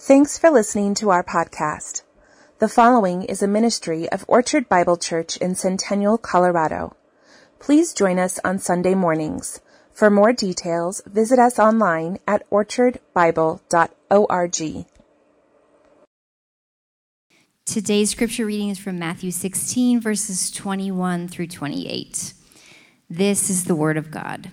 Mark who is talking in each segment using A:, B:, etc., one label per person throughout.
A: Thanks for listening to our podcast. The following is a ministry of Orchard Bible Church in Centennial, Colorado. Please join us on Sunday mornings. For more details, visit us online at orchardbible.org.
B: Today's scripture reading is from Matthew 16, verses 21 through 28. This is the Word of God.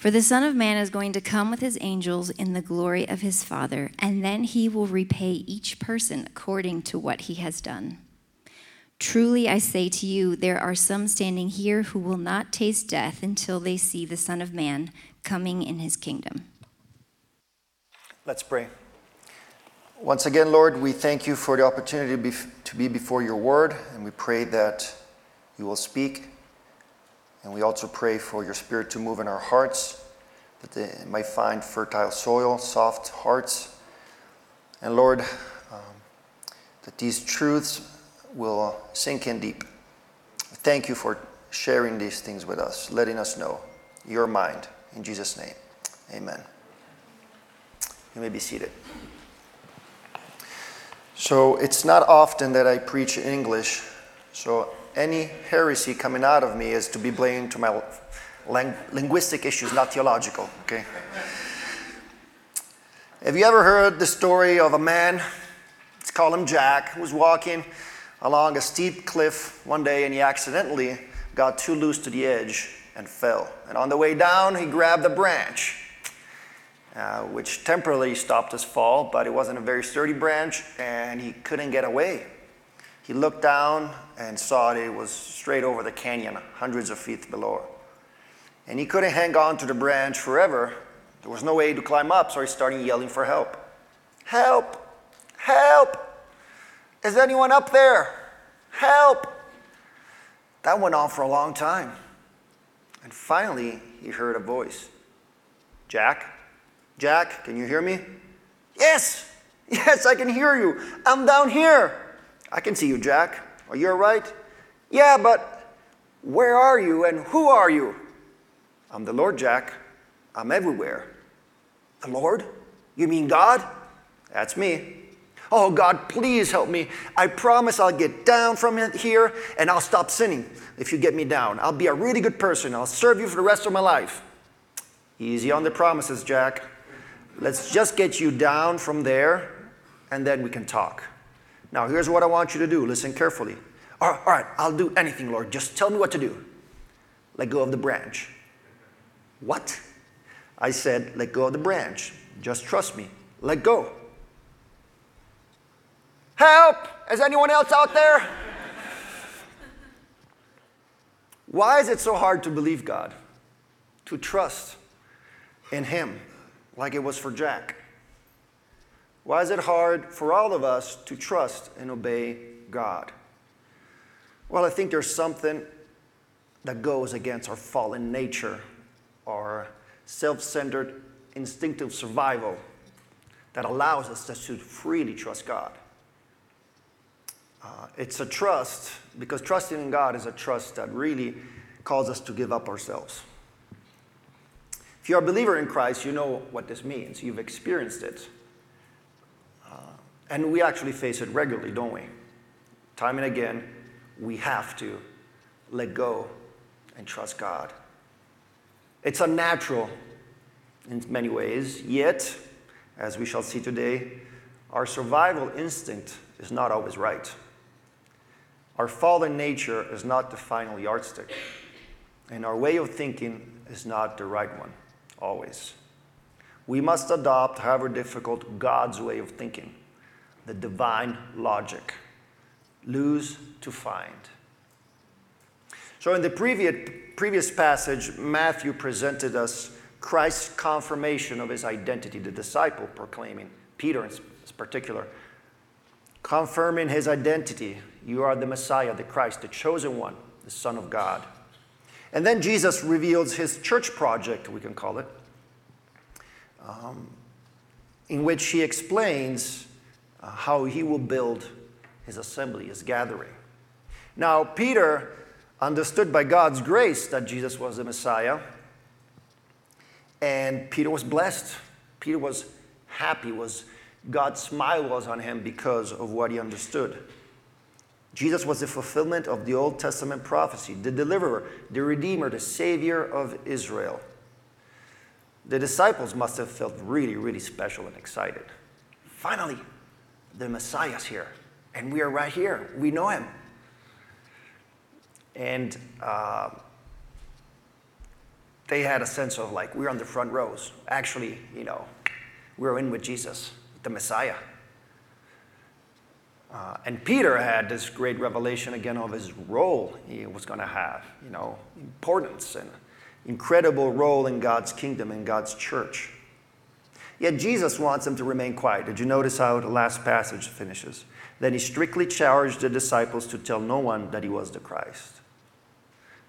B: For the Son of Man is going to come with his angels in the glory of his Father, and then he will repay each person according to what he has done. Truly I say to you, there are some standing here who will not taste death until they see the Son of Man coming in his kingdom.
C: Let's pray. Once again, Lord, we thank you for the opportunity to be, before your word, and we pray that you will speak and we also pray for your Spirit to move in our hearts, that they might find fertile soil, soft hearts. And Lord, um, that these truths will sink in deep. Thank you for sharing these things with us, letting us know your mind. In Jesus' name, amen. You may be seated. So, it's not often that I preach in English, so any heresy coming out of me is to be blamed to my ling- linguistic issues, not theological, okay? Have you ever heard the story of a man, let's call him Jack, who was walking along a steep cliff one day and he accidentally got too loose to the edge and fell. And on the way down, he grabbed a branch, uh, which temporarily stopped his fall, but it wasn't a very sturdy branch and he couldn't get away. He looked down and saw it was straight over the canyon, hundreds of feet below. And he couldn't hang on to the branch forever. There was no way to climb up, so he started yelling for help. Help! Help! Is anyone up there? Help! That went on for a long time. And finally, he heard a voice Jack? Jack, can you hear me? Yes! Yes, I can hear you. I'm down here. I can see you, Jack. Are you all right? Yeah, but where are you and who are you? I'm the Lord, Jack. I'm everywhere. The Lord? You mean God? That's me. Oh, God, please help me. I promise I'll get down from here and I'll stop sinning if you get me down. I'll be a really good person. I'll serve you for the rest of my life. Easy on the promises, Jack. Let's just get you down from there and then we can talk. Now, here's what I want you to do. Listen carefully. All right, all right, I'll do anything, Lord. Just tell me what to do. Let go of the branch. What? I said, let go of the branch. Just trust me. Let go. Help! Is anyone else out there? Why is it so hard to believe God? To trust in Him like it was for Jack? Why is it hard for all of us to trust and obey God? Well, I think there's something that goes against our fallen nature, our self centered instinctive survival that allows us to freely trust God. Uh, it's a trust because trusting in God is a trust that really calls us to give up ourselves. If you're a believer in Christ, you know what this means. You've experienced it. And we actually face it regularly, don't we? Time and again, we have to let go and trust God. It's unnatural in many ways, yet, as we shall see today, our survival instinct is not always right. Our fallen nature is not the final yardstick, and our way of thinking is not the right one, always. We must adopt, however difficult, God's way of thinking, the divine logic. Lose to find. So, in the previous, previous passage, Matthew presented us Christ's confirmation of his identity, the disciple proclaiming, Peter in particular, confirming his identity. You are the Messiah, the Christ, the chosen one, the Son of God. And then Jesus reveals his church project, we can call it, um, in which he explains uh, how he will build his assembly, his gathering. Now, Peter understood by God's grace that Jesus was the Messiah, and Peter was blessed. Peter was happy, was God's smile was on him because of what he understood. Jesus was the fulfillment of the Old Testament prophecy, the deliverer, the redeemer, the savior of Israel. The disciples must have felt really, really special and excited. Finally, the Messiah's here, and we are right here. We know him. And uh, they had a sense of like, we're on the front rows. Actually, you know, we're in with Jesus, the Messiah. Uh, and Peter had this great revelation again of his role he was going to have, you know, importance and incredible role in God's kingdom and God's church. Yet Jesus wants them to remain quiet. Did you notice how the last passage finishes? Then he strictly charged the disciples to tell no one that he was the Christ.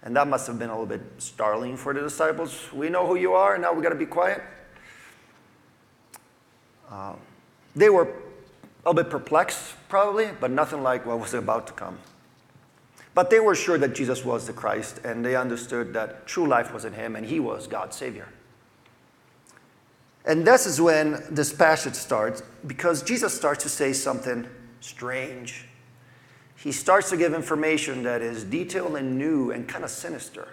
C: And that must have been a little bit startling for the disciples. We know who you are, and now we've got to be quiet. Uh, they were a bit perplexed, probably, but nothing like what was about to come. But they were sure that Jesus was the Christ, and they understood that true life was in him, and he was God's Savior. And this is when this passage starts, because Jesus starts to say something strange. He starts to give information that is detailed and new and kind of sinister.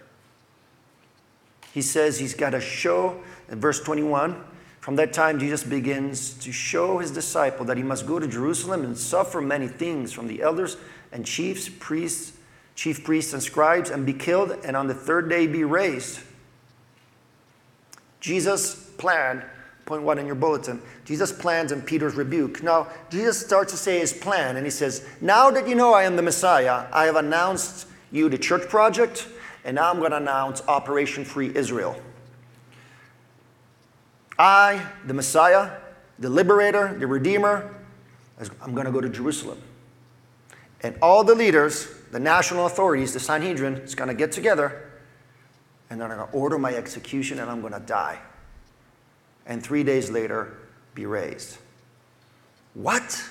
C: He says he's got to show, in verse 21, from that time, Jesus begins to show his disciple that he must go to Jerusalem and suffer many things from the elders and chiefs, priests, chief priests, and scribes, and be killed, and on the third day be raised. Jesus planned, point one in your bulletin, Jesus plans and Peter's rebuke. Now, Jesus starts to say his plan, and he says, Now that you know I am the Messiah, I have announced you the church project, and now I'm going to announce Operation Free Israel. I, the Messiah, the liberator, the redeemer, I'm going to go to Jerusalem. And all the leaders, the national authorities, the Sanhedrin, is going to get together and they're going to order my execution and I'm going to die. And three days later, be raised. What?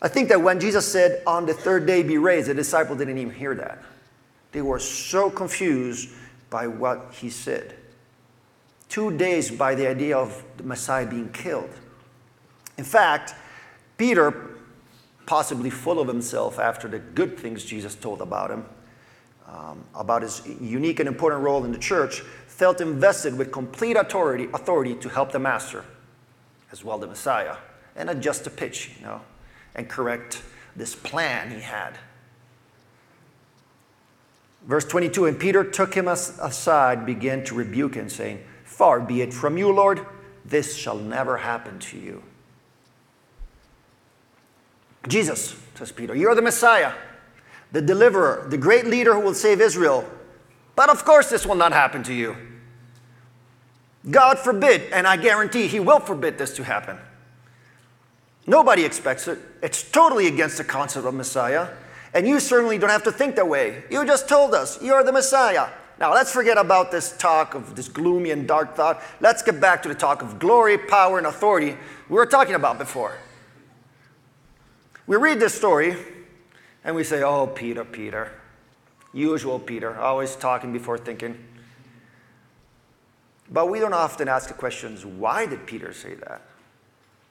C: I think that when Jesus said, on the third day be raised, the disciples didn't even hear that. They were so confused by what he said two days by the idea of the Messiah being killed. In fact, Peter, possibly full of himself after the good things Jesus told about him, um, about his unique and important role in the church, felt invested with complete authority, authority to help the master, as well the Messiah, and adjust the pitch, you know, and correct this plan he had. Verse 22 And Peter took him aside, began to rebuke him, saying, Far be it from you, Lord, this shall never happen to you. Jesus, says Peter, you're the Messiah, the deliverer, the great leader who will save Israel. But of course, this will not happen to you. God forbid, and I guarantee He will forbid this to happen. Nobody expects it. It's totally against the concept of Messiah. And you certainly don't have to think that way. You just told us you're the Messiah. Now, let's forget about this talk of this gloomy and dark thought. Let's get back to the talk of glory, power, and authority we were talking about before. We read this story and we say, Oh, Peter, Peter. Usual Peter, always talking before thinking. But we don't often ask the questions why did Peter say that?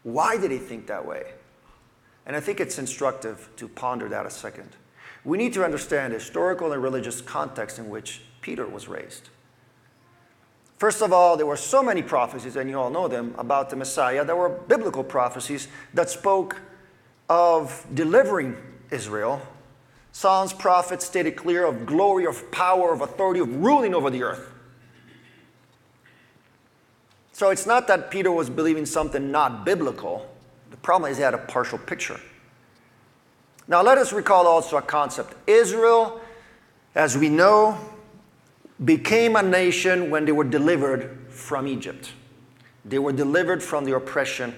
C: Why did he think that way? And I think it's instructive to ponder that a second. We need to understand the historical and religious context in which Peter was raised. First of all, there were so many prophecies, and you all know them, about the Messiah. There were biblical prophecies that spoke of delivering Israel Psalms, prophets stated clear of glory, of power, of authority, of ruling over the earth. So it's not that Peter was believing something not biblical. The problem is he had a partial picture. Now let us recall also a concept. Israel, as we know, became a nation when they were delivered from Egypt. They were delivered from the oppression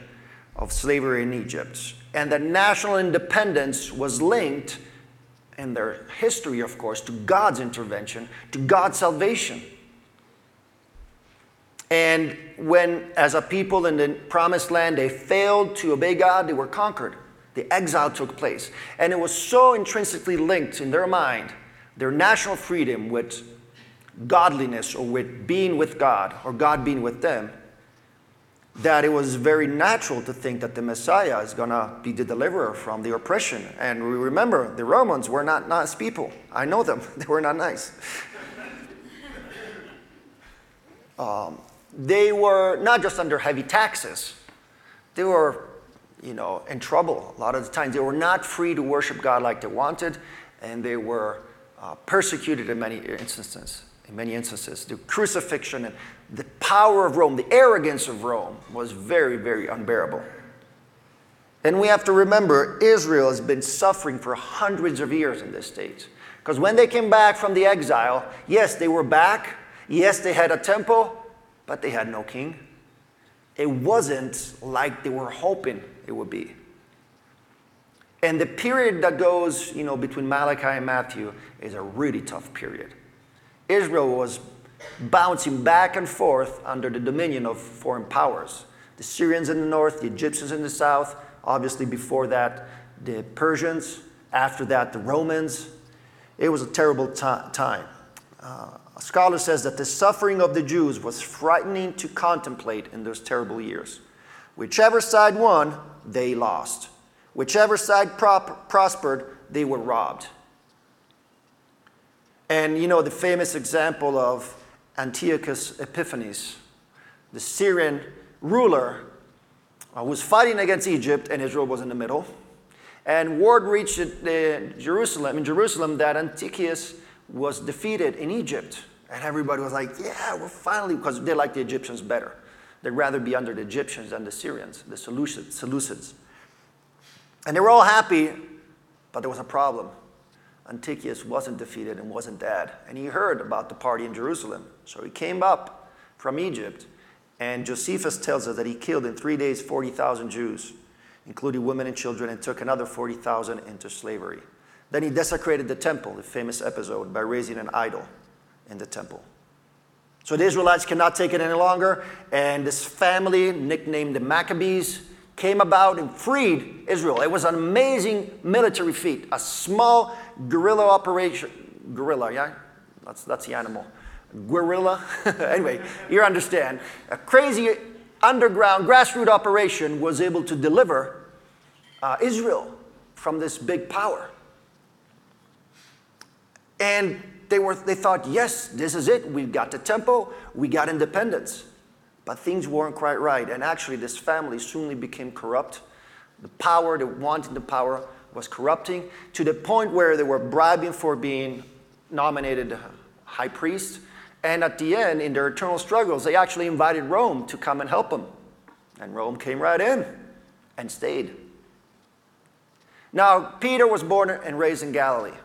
C: of slavery in Egypt. And that national independence was linked in their history, of course, to God's intervention, to God's salvation. And when, as a people in the promised land, they failed to obey God, they were conquered. The exile took place. And it was so intrinsically linked in their mind, their national freedom with godliness or with being with God or God being with them, that it was very natural to think that the Messiah is going to be the deliverer from the oppression. And we remember the Romans were not nice people. I know them, they were not nice. Um, they were not just under heavy taxes, they were, you know, in trouble a lot of the times. They were not free to worship God like they wanted, and they were uh, persecuted in many instances. In many instances, the crucifixion and the power of Rome, the arrogance of Rome was very, very unbearable. And we have to remember, Israel has been suffering for hundreds of years in this state. Because when they came back from the exile, yes, they were back. Yes, they had a temple, but they had no king. It wasn't like they were hoping it would be. And the period that goes, you know, between Malachi and Matthew is a really tough period. Israel was bouncing back and forth under the dominion of foreign powers. The Syrians in the north, the Egyptians in the south, obviously before that, the Persians, after that, the Romans. It was a terrible t- time. Uh, a scholar says that the suffering of the Jews was frightening to contemplate in those terrible years. Whichever side won, they lost. Whichever side prop- prospered, they were robbed. And you know the famous example of Antiochus Epiphanes, the Syrian ruler uh, was fighting against Egypt, and Israel was in the middle. And word reached uh, Jerusalem, in Jerusalem, that Antiochus was defeated in Egypt. And everybody was like, yeah, we're finally, because they like the Egyptians better. They'd rather be under the Egyptians than the Syrians, the Seleucids. And they were all happy, but there was a problem. Antiochus wasn't defeated and wasn't dead. And he heard about the party in Jerusalem. So he came up from Egypt. And Josephus tells us that he killed in three days 40,000 Jews, including women and children, and took another 40,000 into slavery. Then he desecrated the temple, the famous episode, by raising an idol in the temple. So the Israelites cannot take it any longer, and this family, nicknamed the Maccabees, came about and freed Israel. It was an amazing military feat, a small guerrilla operation. Guerrilla, yeah? That's, that's the animal. Guerrilla. anyway, you understand. A crazy underground grassroots operation was able to deliver uh, Israel from this big power. And they, were, they thought, yes, this is it. We've got the temple, we got independence. But things weren't quite right. And actually, this family soon became corrupt. The power, the wanting the power, was corrupting to the point where they were bribing for being nominated high priest. And at the end, in their eternal struggles, they actually invited Rome to come and help them. And Rome came right in and stayed. Now, Peter was born and raised in Galilee.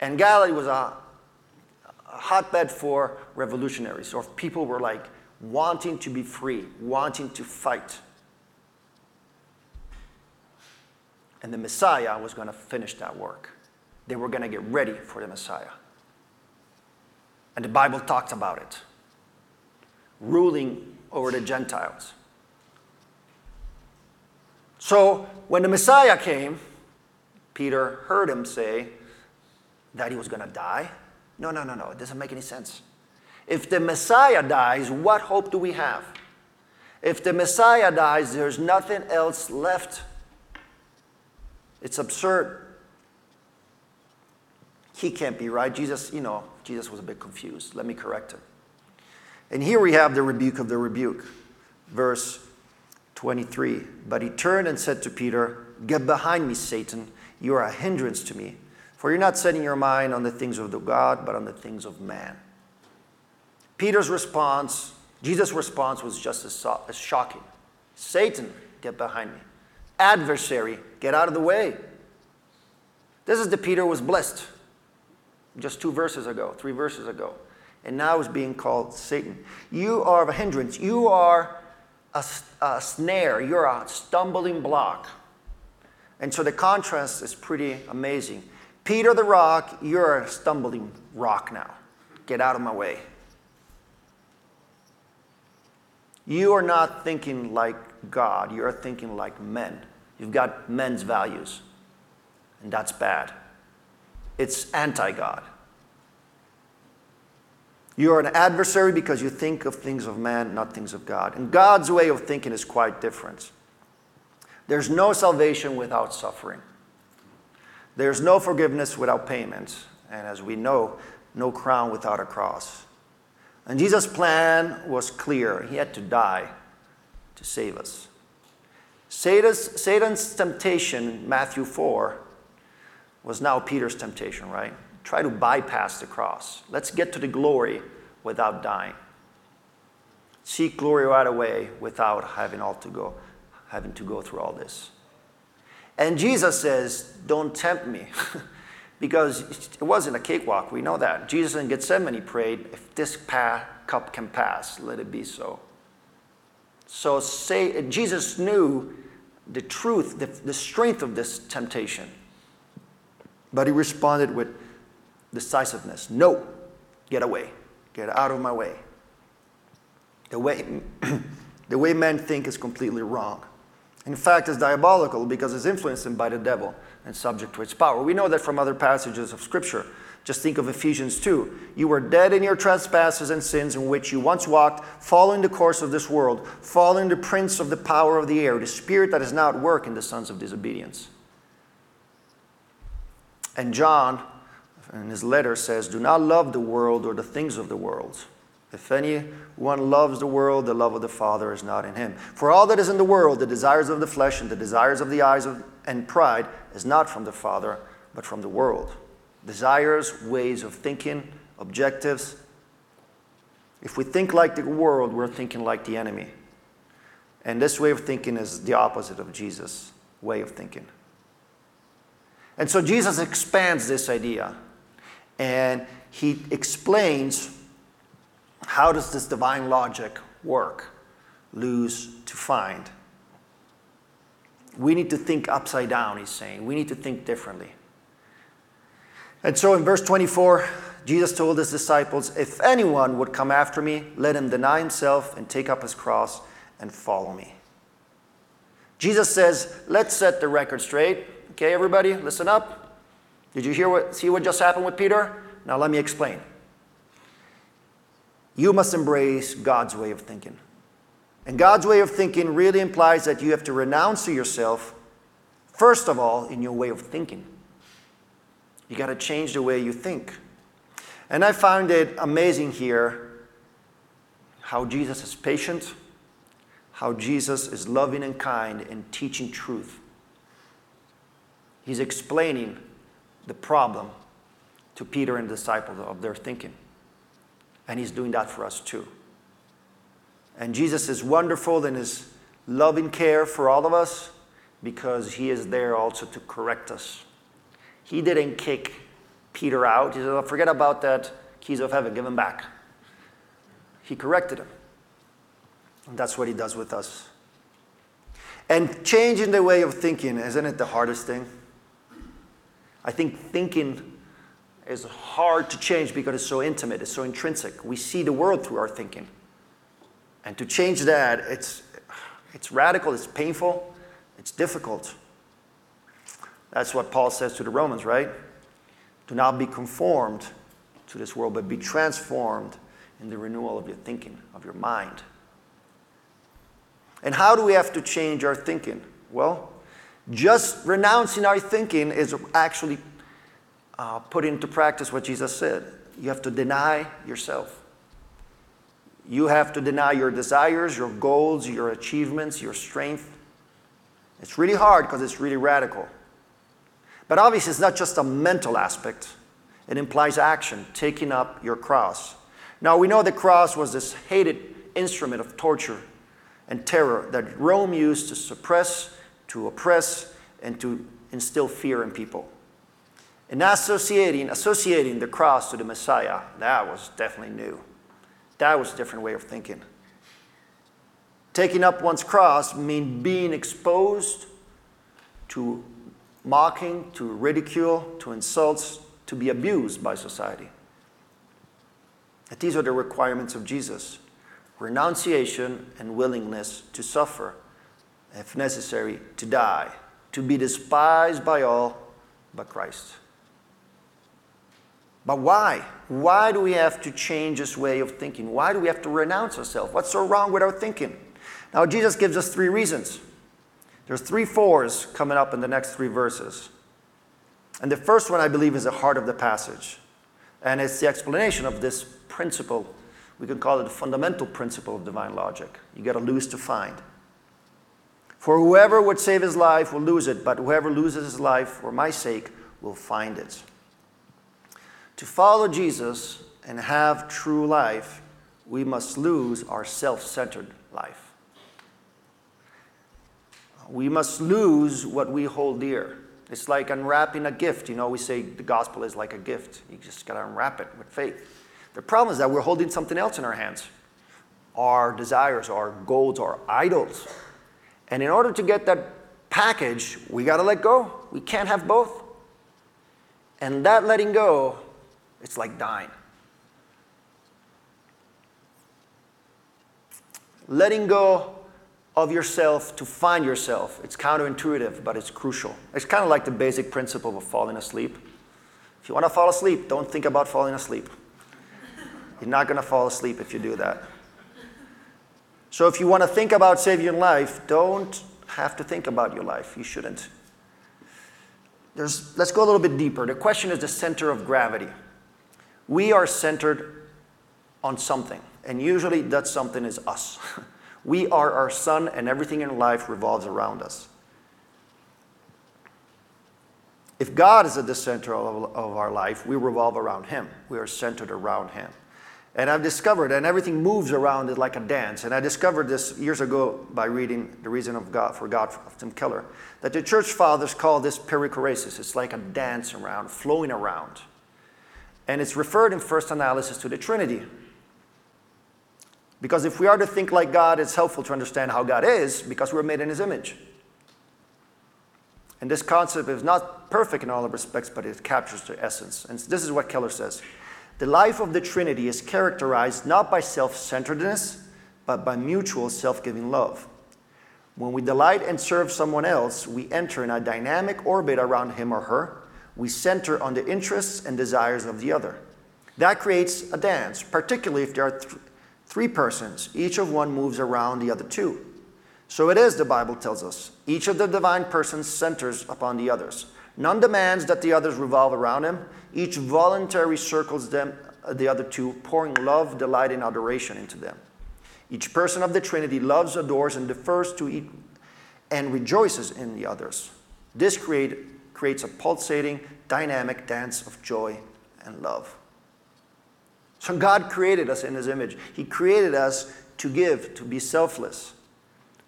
C: And Galilee was a hotbed for revolutionaries, or people were like wanting to be free, wanting to fight. And the Messiah was going to finish that work. They were going to get ready for the Messiah. And the Bible talks about it ruling over the Gentiles. So when the Messiah came, Peter heard him say that he was going to die no, no, no, no. It doesn't make any sense. If the Messiah dies, what hope do we have? If the Messiah dies, there's nothing else left. It's absurd. He can't be right. Jesus, you know, Jesus was a bit confused. Let me correct him. And here we have the rebuke of the rebuke. Verse 23. But he turned and said to Peter, Get behind me, Satan. You are a hindrance to me For you're not setting your mind on the things of the God, but on the things of man. Peter's response, Jesus' response was just as, as shocking. Satan, get behind me. Adversary, get out of the way. This is the Peter who was blessed just two verses ago, three verses ago. And now is being called Satan. You are a hindrance. You are a, a snare. You're a stumbling block. And so the contrast is pretty amazing. Peter the rock, you're a stumbling rock now. Get out of my way. You are not thinking like God, you're thinking like men. You've got men's values, and that's bad. It's anti God. You are an adversary because you think of things of man, not things of God. And God's way of thinking is quite different. There's no salvation without suffering. There's no forgiveness without payment. And as we know, no crown without a cross. And Jesus' plan was clear. He had to die to save us. Satan's, Satan's temptation, Matthew 4, was now Peter's temptation, right? Try to bypass the cross. Let's get to the glory without dying. Seek glory right away without having all to go, having to go through all this. And Jesus says, Don't tempt me. because it wasn't a cakewalk. We know that. Jesus in Gethsemane prayed, If this cup can pass, let it be so. So say, Jesus knew the truth, the, the strength of this temptation. But he responded with decisiveness No, get away, get out of my way. The way, the way men think is completely wrong. In fact, it's diabolical because it's influenced by the devil and subject to its power. We know that from other passages of Scripture. Just think of Ephesians 2. You were dead in your trespasses and sins in which you once walked, following the course of this world, following the prince of the power of the air, the spirit that is now at work in the sons of disobedience. And John, in his letter, says, Do not love the world or the things of the world. If anyone loves the world, the love of the Father is not in him. For all that is in the world, the desires of the flesh and the desires of the eyes of, and pride, is not from the Father, but from the world. Desires, ways of thinking, objectives. If we think like the world, we're thinking like the enemy. And this way of thinking is the opposite of Jesus' way of thinking. And so Jesus expands this idea and he explains how does this divine logic work? Lose to find. We need to think upside down, he's saying. We need to think differently. And so in verse 24, Jesus told his disciples, If anyone would come after me, let him deny himself and take up his cross and follow me. Jesus says, Let's set the record straight. Okay, everybody, listen up. Did you hear what, see what just happened with Peter? Now let me explain. You must embrace God's way of thinking. And God's way of thinking really implies that you have to renounce yourself, first of all, in your way of thinking. You got to change the way you think. And I found it amazing here how Jesus is patient, how Jesus is loving and kind and teaching truth. He's explaining the problem to Peter and the disciples of their thinking. And he's doing that for us too. And Jesus is wonderful in his loving care for all of us because he is there also to correct us. He didn't kick Peter out. He said, oh, forget about that keys of heaven, give him back. He corrected him. And that's what he does with us. And changing the way of thinking, isn't it the hardest thing? I think thinking is hard to change because it's so intimate, it's so intrinsic. We see the world through our thinking. And to change that, it's, it's radical, it's painful, it's difficult. That's what Paul says to the Romans, right? Do not be conformed to this world, but be transformed in the renewal of your thinking, of your mind. And how do we have to change our thinking? Well, just renouncing our thinking is actually uh, put into practice what Jesus said. You have to deny yourself. You have to deny your desires, your goals, your achievements, your strength. It's really hard because it's really radical. But obviously, it's not just a mental aspect, it implies action, taking up your cross. Now, we know the cross was this hated instrument of torture and terror that Rome used to suppress, to oppress, and to instill fear in people. And associating, associating the cross to the Messiah, that was definitely new. That was a different way of thinking. Taking up one's cross means being exposed to mocking, to ridicule, to insults, to be abused by society. That these are the requirements of Jesus renunciation and willingness to suffer, if necessary, to die, to be despised by all but Christ. But why? Why do we have to change this way of thinking? Why do we have to renounce ourselves? What's so wrong with our thinking? Now, Jesus gives us three reasons. There's three fours coming up in the next three verses. And the first one, I believe, is the heart of the passage. And it's the explanation of this principle. We could call it the fundamental principle of divine logic. You got to lose to find. For whoever would save his life will lose it, but whoever loses his life for my sake will find it. To follow Jesus and have true life, we must lose our self centered life we must lose what we hold dear. It's like unwrapping a gift. You know, we say the gospel is like a gift. You just got to unwrap it with faith. The problem is that we're holding something else in our hands our desires, our goals, our idols. And in order to get that package, we got to let go. We can't have both. And that letting go, it's like dying. Letting go of yourself to find yourself. It's counterintuitive, but it's crucial. It's kind of like the basic principle of falling asleep. If you want to fall asleep, don't think about falling asleep. You're not going to fall asleep if you do that. So if you want to think about saving your life, don't have to think about your life. You shouldn't. There's, let's go a little bit deeper. The question is the center of gravity. We are centered on something, and usually that something is us. We are our sun, and everything in life revolves around us. If God is at the center of, of our life, we revolve around Him. We are centered around Him. And I've discovered, and everything moves around it like a dance. And I discovered this years ago by reading The Reason of God for God of Tim Keller, that the church fathers call this perichoresis. It's like a dance around, flowing around. And it's referred in first analysis to the Trinity. Because if we are to think like God, it's helpful to understand how God is because we're made in His image. And this concept is not perfect in all respects, but it captures the essence. And this is what Keller says The life of the Trinity is characterized not by self centeredness, but by mutual self giving love. When we delight and serve someone else, we enter in a dynamic orbit around him or her. We center on the interests and desires of the other. That creates a dance, particularly if there are th- Three persons, each of one moves around the other two. So it is, the Bible tells us. Each of the divine persons centers upon the others. None demands that the others revolve around him. Each voluntarily circles them, uh, the other two, pouring love, delight, and adoration into them. Each person of the Trinity loves, adores, and defers to each and rejoices in the others. This create, creates a pulsating, dynamic dance of joy and love. So God created us in His image. He created us to give, to be selfless,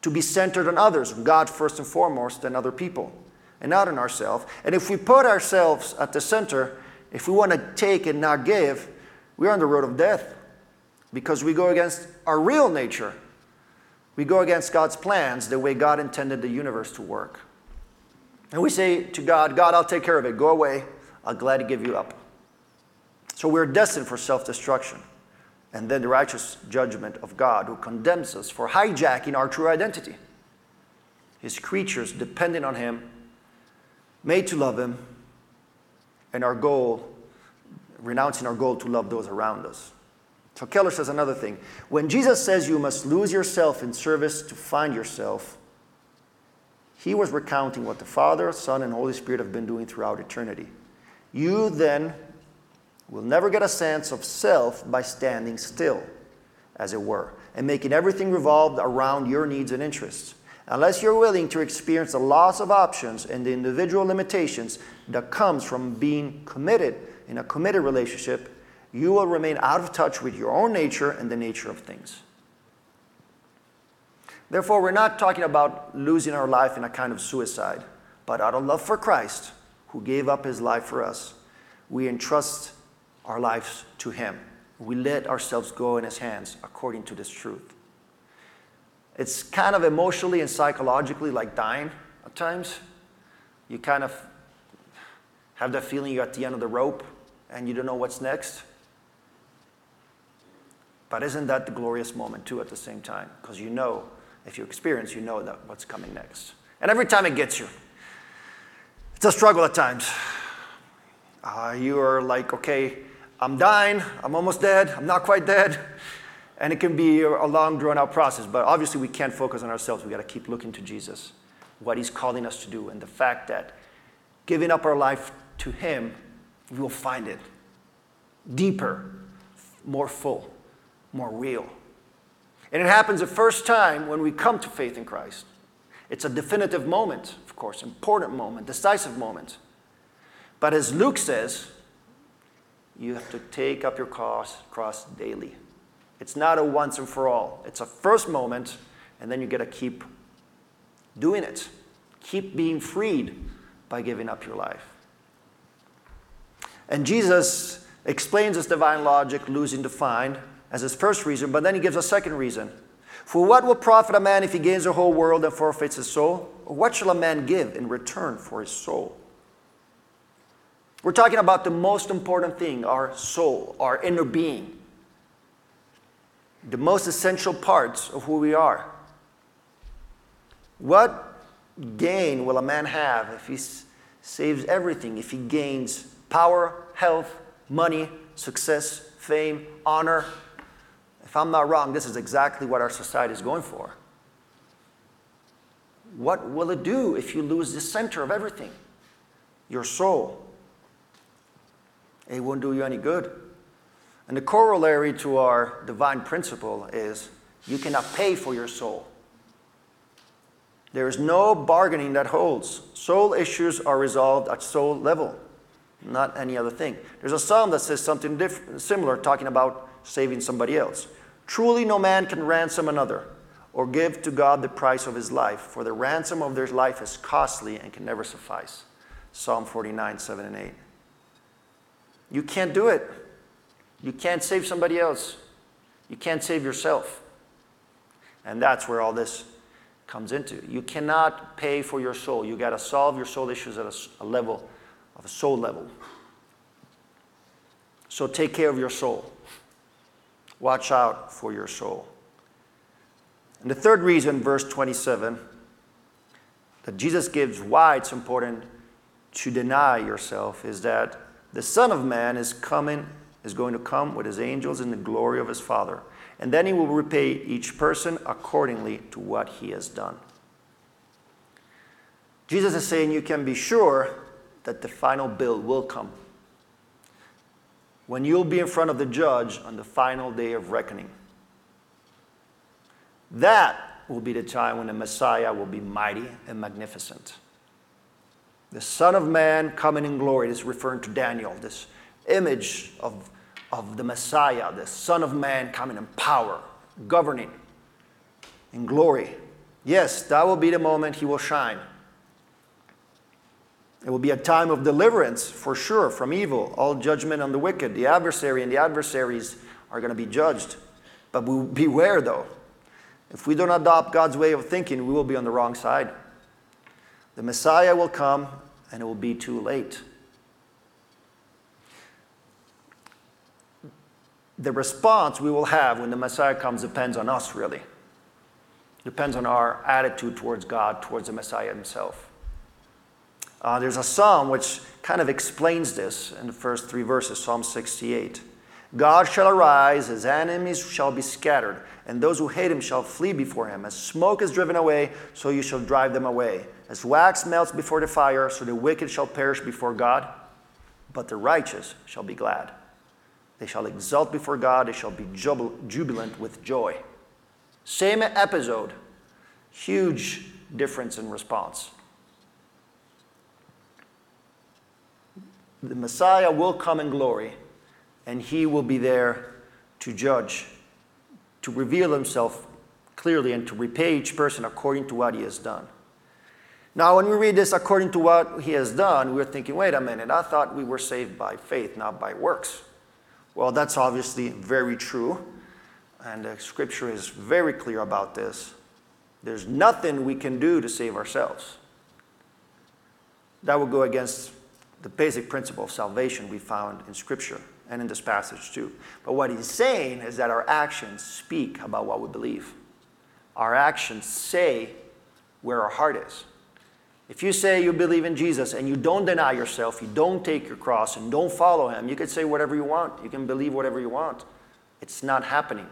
C: to be centered on others, God first and foremost, then other people, and not on ourselves. And if we put ourselves at the center, if we want to take and not give, we're on the road of death because we go against our real nature. We go against God's plans, the way God intended the universe to work. And we say to God, God, I'll take care of it. Go away. I'll gladly give you up. So we're destined for self destruction. And then the righteous judgment of God who condemns us for hijacking our true identity. His creatures depending on Him, made to love Him, and our goal, renouncing our goal to love those around us. So Keller says another thing. When Jesus says you must lose yourself in service to find yourself, he was recounting what the Father, Son, and Holy Spirit have been doing throughout eternity. You then will never get a sense of self by standing still, as it were, and making everything revolve around your needs and interests. Unless you're willing to experience the loss of options and the individual limitations that comes from being committed in a committed relationship, you will remain out of touch with your own nature and the nature of things. Therefore, we're not talking about losing our life in a kind of suicide, but out of love for Christ, who gave up his life for us, we entrust our lives to him. We let ourselves go in his hands according to this truth. It's kind of emotionally and psychologically like dying at times. You kind of have that feeling you're at the end of the rope and you don't know what's next. But isn't that the glorious moment too at the same time? Because you know, if you experience, you know that what's coming next. And every time it gets you, it's a struggle at times. Uh, you are like, okay, I'm dying, I'm almost dead, I'm not quite dead. And it can be a long, drawn out process, but obviously we can't focus on ourselves. We got to keep looking to Jesus, what He's calling us to do, and the fact that giving up our life to Him, we will find it deeper, more full, more real. And it happens the first time when we come to faith in Christ. It's a definitive moment, of course, important moment, decisive moment. But as Luke says, you have to take up your cross, cross daily. It's not a once and for all. It's a first moment, and then you got to keep doing it. Keep being freed by giving up your life. And Jesus explains this divine logic, losing to find, as his first reason, but then he gives a second reason. For what will profit a man if he gains the whole world and forfeits his soul? Or what shall a man give in return for his soul? We're talking about the most important thing our soul, our inner being the most essential parts of who we are. What gain will a man have if he saves everything, if he gains power, health, money, success, fame, honor? If I'm not wrong, this is exactly what our society is going for. What will it do if you lose the center of everything? Your soul. It won't do you any good. And the corollary to our divine principle is you cannot pay for your soul. There is no bargaining that holds. Soul issues are resolved at soul level, not any other thing. There's a psalm that says something different, similar, talking about saving somebody else. Truly, no man can ransom another or give to God the price of his life, for the ransom of their life is costly and can never suffice. Psalm 49, 7 and 8. You can't do it. You can't save somebody else. You can't save yourself. And that's where all this comes into. You cannot pay for your soul. You got to solve your soul issues at a, a level of a soul level. So take care of your soul. Watch out for your soul. And the third reason, verse 27, that Jesus gives why it's important to deny yourself is that the Son of Man is coming is going to come with his angels in the glory of his Father. And then he will repay each person accordingly to what he has done. Jesus is saying you can be sure that the final bill will come. When you'll be in front of the judge on the final day of reckoning. That will be the time when the Messiah will be mighty and magnificent. The Son of Man coming in glory This is referring to Daniel, this image of of the Messiah, the Son of Man coming in power, governing in glory. Yes, that will be the moment he will shine. It will be a time of deliverance for sure from evil, all judgment on the wicked. The adversary and the adversaries are going to be judged. But we, beware though. If we don't adopt God's way of thinking, we will be on the wrong side. The Messiah will come and it will be too late. the response we will have when the Messiah comes depends on us, really. Depends on our attitude towards God, towards the Messiah himself. Uh, there's a psalm which kind of explains this in the first three verses, Psalm 68. God shall arise, his enemies shall be scattered, and those who hate him shall flee before him. As smoke is driven away, so you shall drive them away. As wax melts before the fire, so the wicked shall perish before God, but the righteous shall be glad. They shall exult before God, they shall be jubilant with joy. Same episode, Huge difference in response. The Messiah will come in glory, and he will be there to judge, to reveal himself clearly, and to repay each person according to what he has done. Now, when we read this according to what he has done, we're thinking, wait a minute, I thought we were saved by faith, not by works. Well, that's obviously very true, and the scripture is very clear about this. There's nothing we can do to save ourselves. That would go against the basic principle of salvation we found in scripture and in this passage too. But what he's saying is that our actions speak about what we believe. Our actions say where our heart is. If you say you believe in Jesus and you don't deny yourself, you don't take your cross and don't follow him, you can say whatever you want. You can believe whatever you want. It's not happening.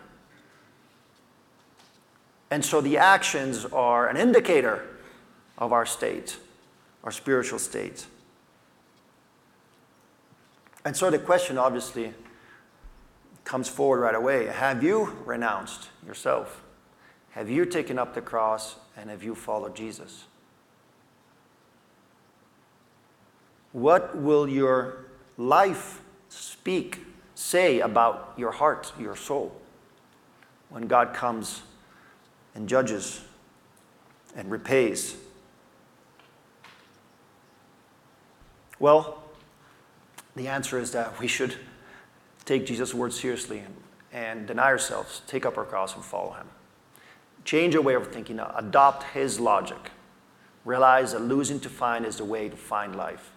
C: And so the actions are an indicator of our state, our spiritual state. And so the question obviously comes forward right away Have you renounced yourself? Have you taken up the cross and have you followed Jesus? What will your life speak, say about your heart, your soul, when God comes and judges and repays? Well, the answer is that we should take Jesus' word seriously and, and deny ourselves, take up our cross, and follow him. Change our way of thinking, adopt his logic. Realize that losing to find is the way to find life,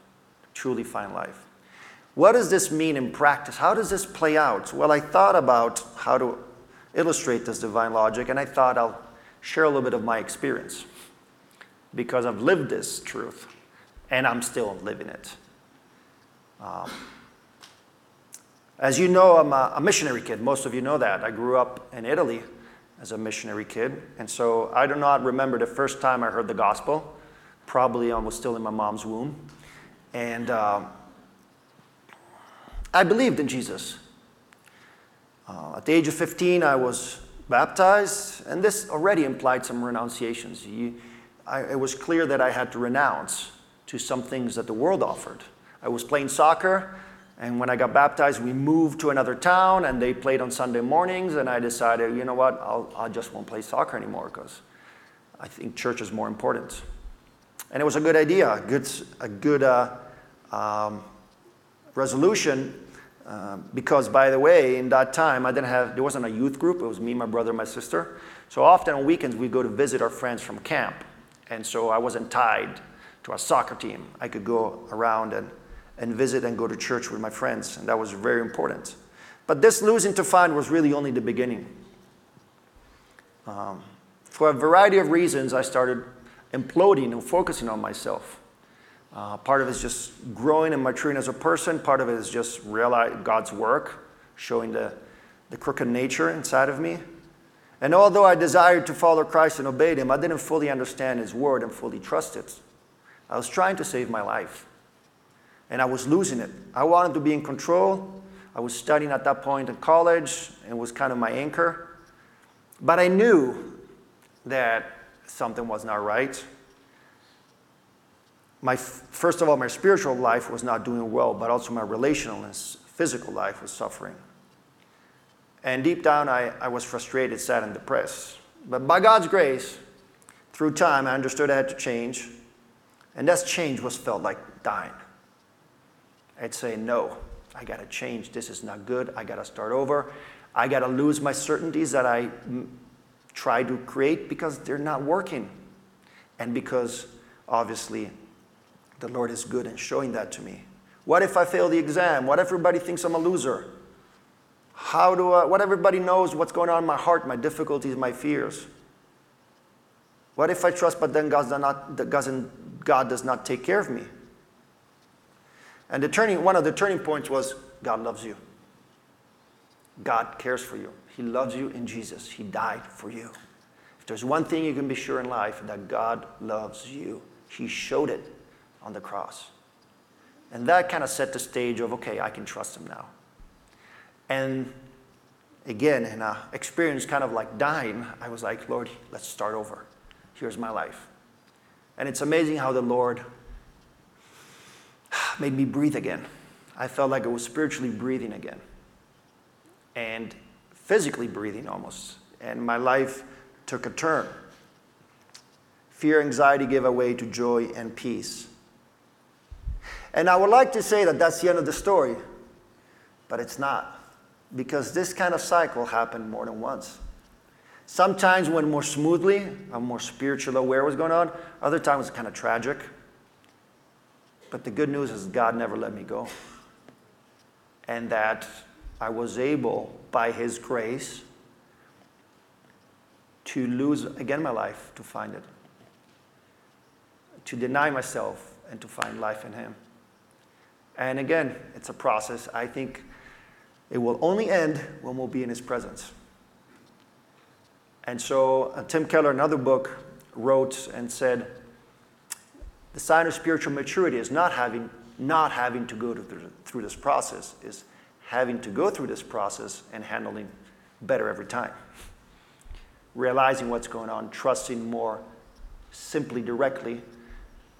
C: truly find life. What does this mean in practice? How does this play out? Well, I thought about how to illustrate this divine logic, and I thought I'll share a little bit of my experience because I've lived this truth and I'm still living it. Um, as you know, I'm a, a, missionary kid. Most of you know that. I grew up in Italy as a missionary kid. And so I do not remember the first time I heard the gospel. Probably I was still in my mom's womb. And um, I believed in Jesus. Uh, at the age of 15, I was baptized, and this already implied some renunciations. You, I, it was clear that I had to renounce to some things that the world offered. I was playing soccer, and when I got baptized, we moved to another town, and they played on Sunday mornings, and I decided, you know what, I'll, I just won't play soccer anymore because I think church is more important. And it was a good idea, a good, a good uh, um, resolution, uh, because by the way, in that time, I didn't have, there wasn't a youth group, it was me, my brother, my sister. So often on weekends, we go to visit our friends from camp. And so I wasn't tied to a soccer team. I could go around and and visit and go to church with my friends, and that was very important. But this losing to find was really only the beginning. Um, for a variety of reasons, I started imploding and focusing on myself. Uh, part of it is just growing and maturing as a person. Part of it is just realizing God's work, showing the, the crooked nature inside of me. And although I desired to follow Christ and obey Him, I didn't fully understand His word and fully trust it. I was trying to save my life and I was losing it. I wanted to be in control. I was studying at that point in college and was kind of my anchor. But I knew that something was not right. My, first of all, my spiritual life was not doing well, but also my relational and physical life was suffering. And deep down, I, I was frustrated, sad, and depressed. But by God's grace, through time, I understood I had to change. And that change was felt like dying. I'd say, no, I got to change. This is not good. I got to start over. I got to lose my certainties that I mm, try to create because they're not working. And because obviously the Lord is good in showing that to me. What if I fail the exam? What if everybody thinks I'm a loser? How do I, what everybody knows what's going on in my heart, my difficulties, my fears? What if I trust, but then God does not, God does not take care of me? And the turning, one of the turning points was God loves you. God cares for you. He loves you in Jesus. He died for you. If there's one thing you can be sure in life, that God loves you. He showed it on the cross. And that kind of set the stage of, okay, I can trust him now. And again, in an experience kind of like dying, I was like, Lord, let's start over. here's my life. And it's amazing how the Lord made me breathe again. I felt like I was spiritually breathing again and physically breathing almost. And my life took a turn. Fear, anxiety gave way to joy and peace. And I would like to say that that's the end of the story, but it's not. Because this kind of cycle happened more than once. Sometimes when more smoothly, I'm more spiritual aware what's going on. Other times it's kind of tragic. But the good news is God never let me go. And that I was able, by His grace, to lose again my life to find it. To deny myself and to find life in Him. And again, it's a process. I think it will only end when we'll be in His presence. And so uh, Tim Keller, another book, wrote and said, the sign of spiritual maturity is not having, not having to go to, through this process, is having to go through this process and handling better every time. Realizing what's going on, trusting more simply, directly,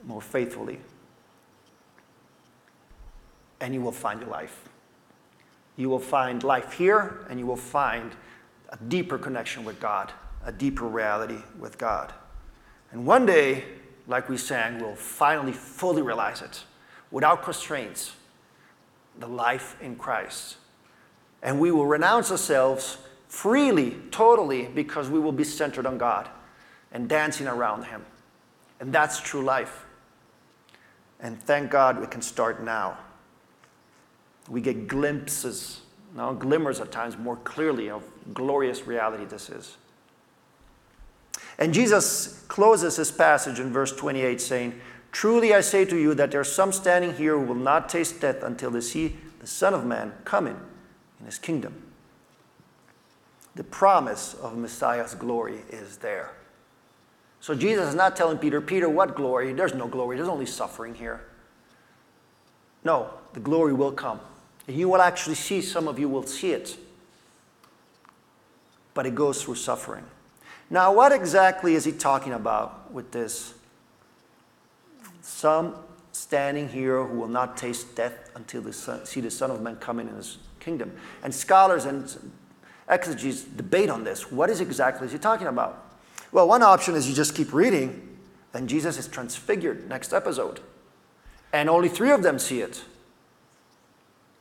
C: more faithfully. And you will find your life. You will find life here, and you will find a deeper connection with God, a deeper reality with God. And one day, like we sang, we'll finally fully realize it without constraints the life in Christ. And we will renounce ourselves freely, totally, because we will be centered on God and dancing around Him. And that's true life. And thank God we can start now. We get glimpses now glimmers at times more clearly of glorious reality this is. And Jesus closes his passage in verse 28 saying, Truly I say to you that there are some standing here who will not taste death until they see the Son of Man coming in his kingdom. The promise of Messiah's glory is there. So Jesus is not telling Peter, Peter, what glory? There's no glory, there's only suffering here. No, the glory will come. And you will actually see, some of you will see it. But it goes through suffering. Now, what exactly is he talking about with this? Some standing here who will not taste death until they see the Son of Man coming in his kingdom. And scholars and exegetes debate on this. What is exactly is he talking about? Well, one option is you just keep reading, then Jesus is transfigured next episode. And only three of them see it.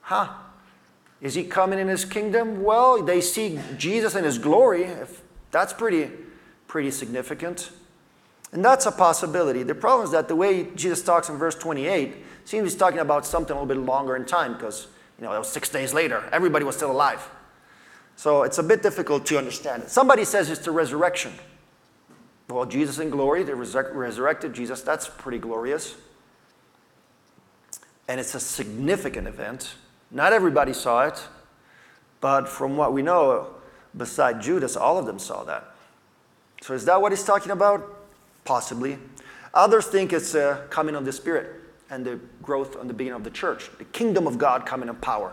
C: Huh? Is he coming in his kingdom? Well, they see Jesus in his glory. If that's pretty, pretty significant. And that's a possibility. The problem is that the way Jesus talks in verse 28 seems he's talking about something a little bit longer in time because, you know, it was six days later. Everybody was still alive. So it's a bit difficult to understand. Somebody says it's the resurrection. Well, Jesus in glory, the resur- resurrected Jesus, that's pretty glorious. And it's a significant event. Not everybody saw it, but from what we know, beside Judas, all of them saw that. So is that what he's talking about? Possibly. Others think it's a coming of the Spirit and the growth and the beginning of the church, the kingdom of God coming in power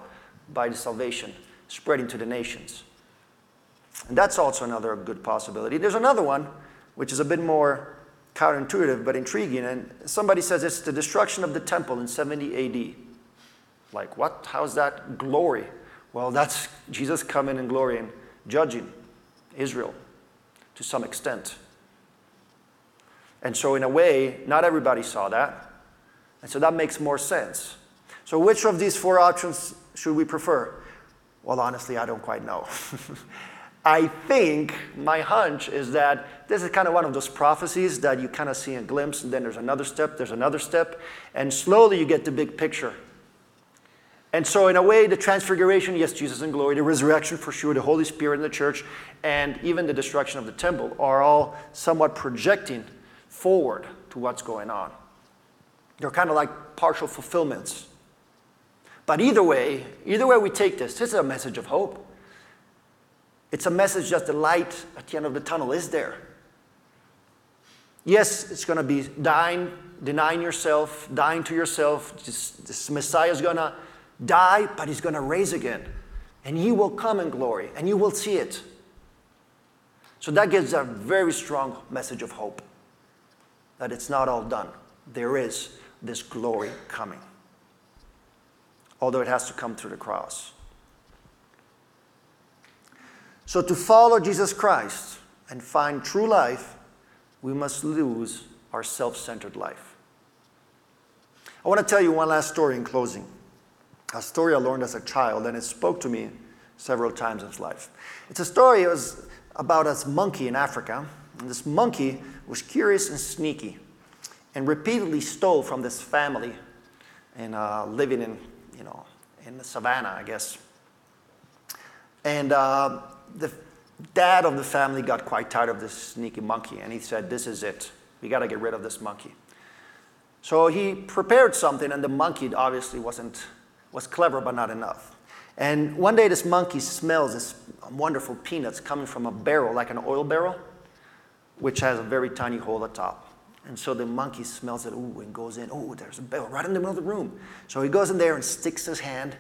C: by the salvation, spreading to the nations. And that's also another good possibility. There's another one, which is a bit more counterintuitive but intriguing. And somebody says it's the destruction of the temple in 70 AD. Like, what? How's that glory? Well, that's Jesus coming in glory and judging Israel to some extent. And so, in a way, not everybody saw that. And so that makes more sense. So, which of these four options should we prefer? Well, honestly, I don't quite know. I think my hunch is that this is kind of one of those prophecies that you kind of see a glimpse, and then there's another step, there's another step, and slowly you get the big picture. And so, in a way, the transfiguration, yes, Jesus in glory, the resurrection for sure, the Holy Spirit in the church, and even the destruction of the temple are all somewhat projecting forward to what's going on. They're kind of like partial fulfillments. But either way, either way we take this, this is a message of hope. It's a message that the light at the end of the tunnel is there. Yes, it's going to be dying, denying yourself, dying to yourself. This, this Messiah is going to die, but he's going to raise again. And he will come in glory, and you will see it. So that gives a very strong message of hope. that it's not all done. There is this glory coming, although it has to come through the cross. So, to follow Jesus Christ and find true life, we must lose our self centered life. I want to tell you one last story in closing. A story I learned as a child, and it spoke to me several times in his life. It's a story it was about a monkey in Africa. And this monkey was curious and sneaky and repeatedly stole from this family and uh, living in, you know, in the savannah, I guess. And uh, the dad of the family got quite tired of this sneaky monkey, and he said, This is it. We got to get rid of this monkey. So he prepared something, and the monkey obviously wasn't was clever, but not enough. And one day, this monkey smells this wonderful peanuts coming from a barrel, like an oil barrel, which has a very tiny hole at the top. And so the monkey smells it, ooh, and goes in. Oh, there's a barrel right in the middle of the room. So he goes in there and sticks his hand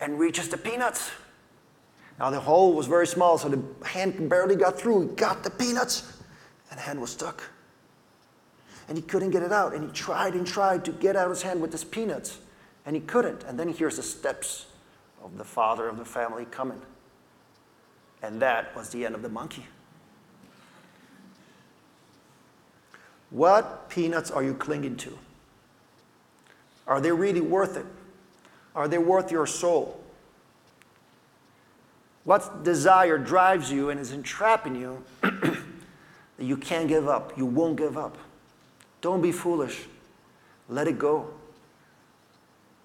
C: and reaches the peanuts. Now, the hole was very small, so the hand barely got through. He got the peanuts, and the hand was stuck. And he couldn't get it out. And he tried and tried to get out his hand with his peanuts, and he couldn't. And then he hears the steps of the father of the family coming. And that was the end of the monkey. What peanuts are you clinging to? Are they really worth it? Are they worth your soul? What desire drives you and is entrapping you that you can't give up? You won't give up. Don't be foolish. Let it go.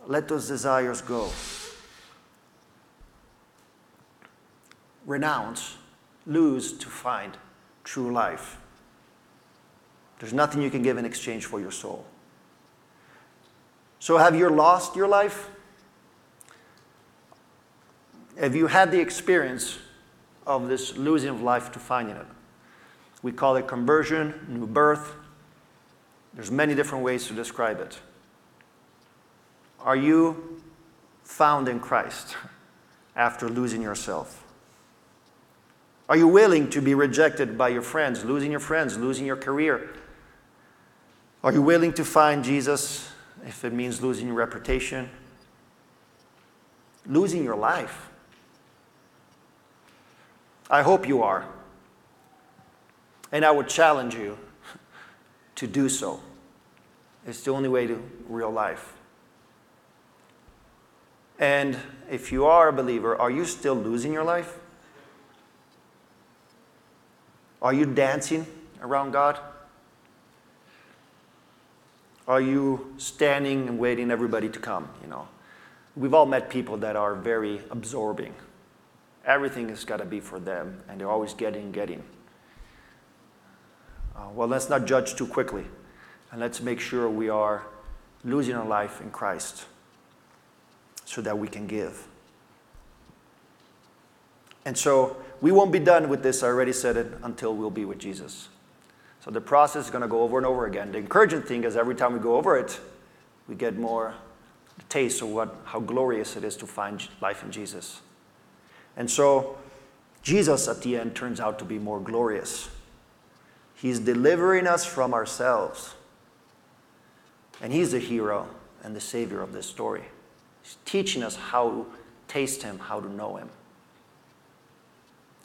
C: Let those desires go. Renounce, lose to find true life. There's nothing you can give in exchange for your soul. So, have you lost your life? Have you had the experience of this losing of life to finding it? We call it conversion, new birth. There's many different ways to describe it. Are you found in Christ after losing yourself? Are you willing to be rejected by your friends, losing your friends, losing your career? Are you willing to find Jesus if it means losing your reputation, losing your life? I hope you are. And I would challenge you to do so. It's the only way to real life. And if you are a believer, are you still losing your life? Are you dancing around God? Are you standing and waiting everybody to come, you know? We've all met people that are very absorbing Everything has got to be for them, and they're always getting, getting. Uh, well, let's not judge too quickly, and let's make sure we are losing our life in Christ so that we can give. And so we won't be done with this, I already said it, until we'll be with Jesus. So the process is going to go over and over again. The encouraging thing is every time we go over it, we get more taste of what, how glorious it is to find life in Jesus. And so Jesus at the end turns out to be more glorious. He's delivering us from ourselves. And he's the hero and the savior of this story. He's teaching us how to taste him, how to know him.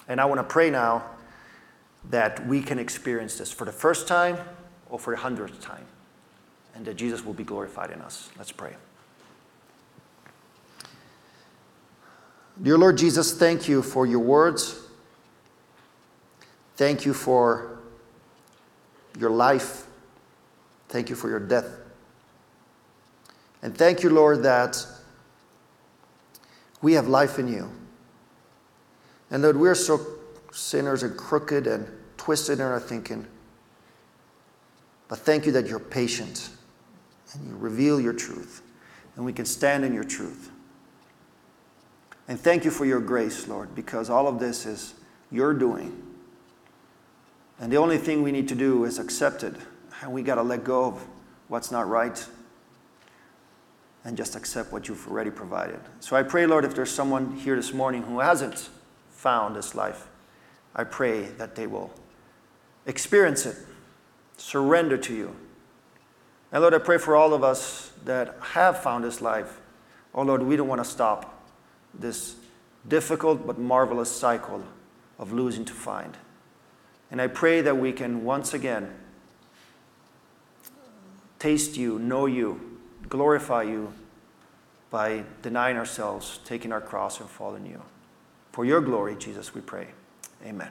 C: And I want to pray now that we can experience this for the first time or for the hundredth time, and that Jesus will be glorified in us. Let's pray. Dear Lord Jesus, thank you for your words. Thank you for your life. Thank you for your death. And thank you, Lord, that we have life in you. And Lord, we're so sinners and crooked and twisted in our thinking. But thank you that you're patient and you reveal your truth, and we can stand in your truth. And thank you for your grace, Lord, because all of this is your doing. And the only thing we need to do is accept it. And we got to let go of what's not right and just accept what you've already provided. So I pray, Lord, if there's someone here this morning who hasn't found this life, I pray that they will experience it, surrender to you, And Lord, I pray for all of us that have found this life. Oh Lord, we don't want to stop this difficult but marvelous cycle of losing to find. And I pray that we can once again taste you, know you, glorify you by denying ourselves, taking our cross, and following you. For your glory, Jesus, we pray. Amen.